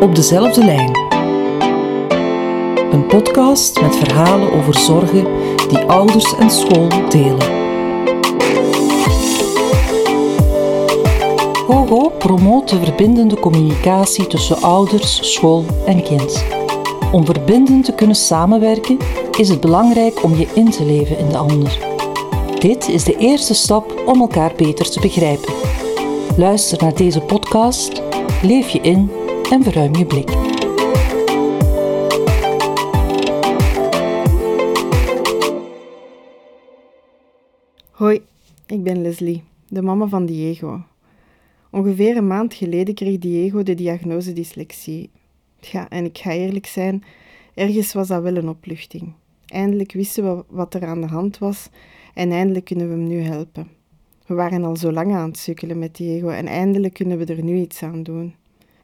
Op dezelfde lijn. Een podcast met verhalen over zorgen die ouders en school delen. GoGo promoot de verbindende communicatie tussen ouders, school en kind. Om verbindend te kunnen samenwerken is het belangrijk om je in te leven in de ander. Dit is de eerste stap om elkaar beter te begrijpen. Luister naar deze podcast, leef je in en verruim je blik. Hoi, ik ben Leslie, de mama van Diego. Ongeveer een maand geleden kreeg Diego de diagnose dyslexie. Ja, en ik ga eerlijk zijn, ergens was dat wel een opluchting. Eindelijk wisten we wat er aan de hand was en eindelijk kunnen we hem nu helpen. We waren al zo lang aan het sukkelen met Diego en eindelijk kunnen we er nu iets aan doen.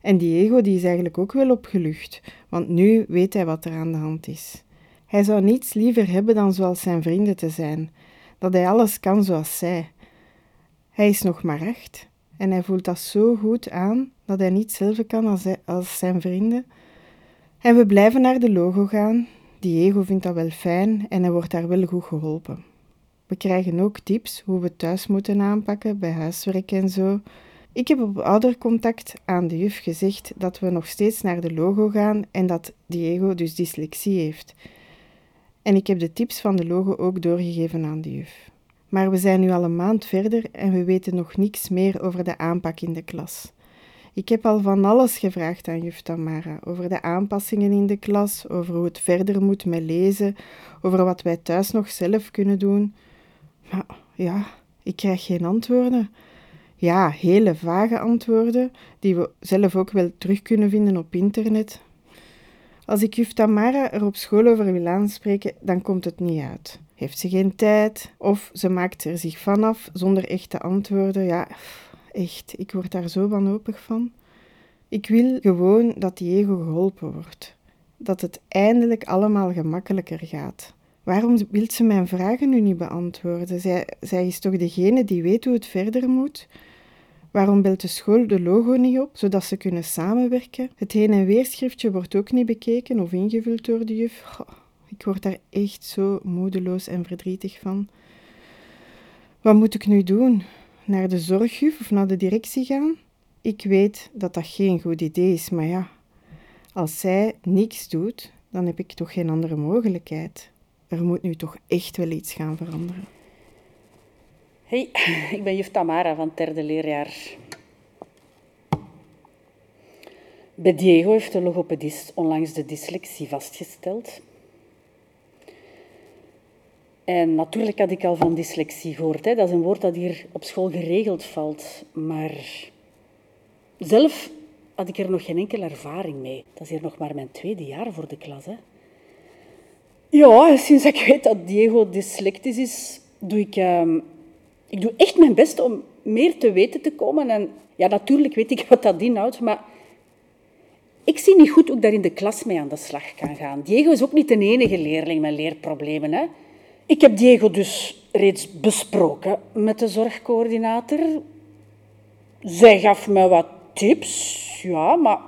En Diego die is eigenlijk ook wel opgelucht, want nu weet hij wat er aan de hand is. Hij zou niets liever hebben dan zoals zijn vrienden te zijn, dat hij alles kan zoals zij. Hij is nog maar acht en hij voelt dat zo goed aan dat hij niet zelf kan als, hij, als zijn vrienden. En we blijven naar de logo gaan. Diego vindt dat wel fijn en hij wordt daar wel goed geholpen. We krijgen ook tips hoe we thuis moeten aanpakken bij huiswerk en zo. Ik heb op oudercontact aan de juf gezegd dat we nog steeds naar de logo gaan en dat Diego dus dyslexie heeft. En ik heb de tips van de logo ook doorgegeven aan de juf. Maar we zijn nu al een maand verder en we weten nog niks meer over de aanpak in de klas. Ik heb al van alles gevraagd aan juf Tamara, over de aanpassingen in de klas, over hoe het verder moet met lezen, over wat wij thuis nog zelf kunnen doen. Maar ja, ik krijg geen antwoorden. Ja, hele vage antwoorden, die we zelf ook wel terug kunnen vinden op internet. Als ik juf Tamara er op school over wil aanspreken, dan komt het niet uit. Heeft ze geen tijd of ze maakt er zich vanaf zonder echte antwoorden? Ja, echt, ik word daar zo wanhopig van. Ik wil gewoon dat die ego geholpen wordt. Dat het eindelijk allemaal gemakkelijker gaat. Waarom wil ze mijn vragen nu niet beantwoorden? Zij, zij is toch degene die weet hoe het verder moet? Waarom belt de school de logo niet op, zodat ze kunnen samenwerken? Het heen- en weerschriftje wordt ook niet bekeken of ingevuld door de juf. Ik word daar echt zo moedeloos en verdrietig van. Wat moet ik nu doen? Naar de zorgjuf of naar de directie gaan? Ik weet dat dat geen goed idee is, maar ja, als zij niks doet, dan heb ik toch geen andere mogelijkheid. Er moet nu toch echt wel iets gaan veranderen. Hey, ik ben juf Tamara van derde leerjaar. Bij Diego heeft de logopedist onlangs de dyslexie vastgesteld. En natuurlijk had ik al van dyslexie gehoord. Hè. Dat is een woord dat hier op school geregeld valt. Maar zelf had ik er nog geen enkele ervaring mee. Dat is hier nog maar mijn tweede jaar voor de klas. Hè. Ja, sinds ik weet dat Diego dyslectisch is, doe ik, uh, ik doe echt mijn best om meer te weten te komen. En ja, natuurlijk weet ik wat dat inhoudt, maar ik zie niet goed hoe ik daar in de klas mee aan de slag kan gaan. Diego is ook niet de enige leerling met leerproblemen. Hè. Ik heb Diego dus reeds besproken met de zorgcoördinator. Zij gaf me wat tips, ja, maar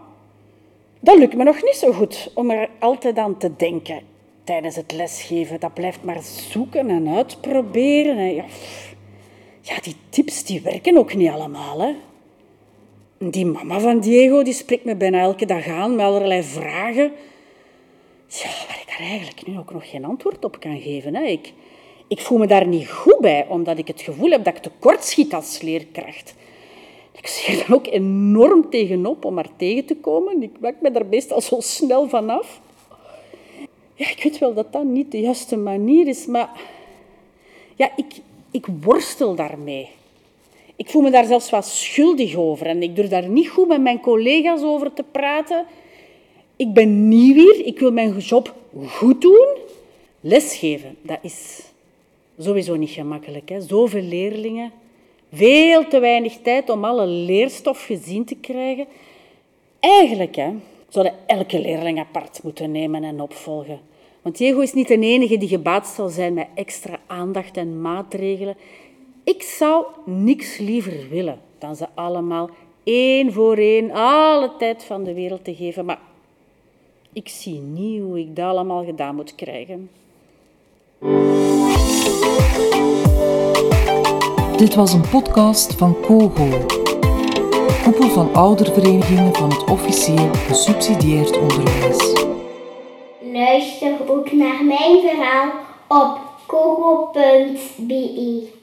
dat lukt me nog niet zo goed om er altijd aan te denken tijdens het lesgeven. Dat blijft maar zoeken en uitproberen. En ja, ja, die tips die werken ook niet allemaal. Hè. Die mama van Diego die spreekt me bijna elke dag aan met allerlei vragen. Ja, waar ik daar eigenlijk nu ook nog geen antwoord op kan geven. Hè. Ik, ik voel me daar niet goed bij, omdat ik het gevoel heb dat ik tekort schiet als leerkracht. Ik zie er ook enorm tegenop om er tegen te komen. Ik maak me daar meestal zo snel vanaf. Ja, ik weet wel dat dat niet de juiste manier is, maar ja, ik, ik worstel daarmee. Ik voel me daar zelfs wat schuldig over en ik durf daar niet goed met mijn collega's over te praten. Ik ben nieuw hier, ik wil mijn job goed doen. Lesgeven, dat is sowieso niet gemakkelijk. Hè? Zoveel leerlingen, veel te weinig tijd om alle leerstof gezien te krijgen. Eigenlijk hè, zouden elke leerling apart moeten nemen en opvolgen. Want Diego is niet de enige die gebaat zal zijn met extra aandacht en maatregelen. Ik zou niks liever willen dan ze allemaal één voor één alle tijd van de wereld te geven. Maar ik zie niet hoe ik dat allemaal gedaan moet krijgen. Dit was een podcast van COGO, koepel van ouderverenigingen van het officieel gesubsidieerd onderwijs. Luister ook naar mijn verhaal op kogo.be.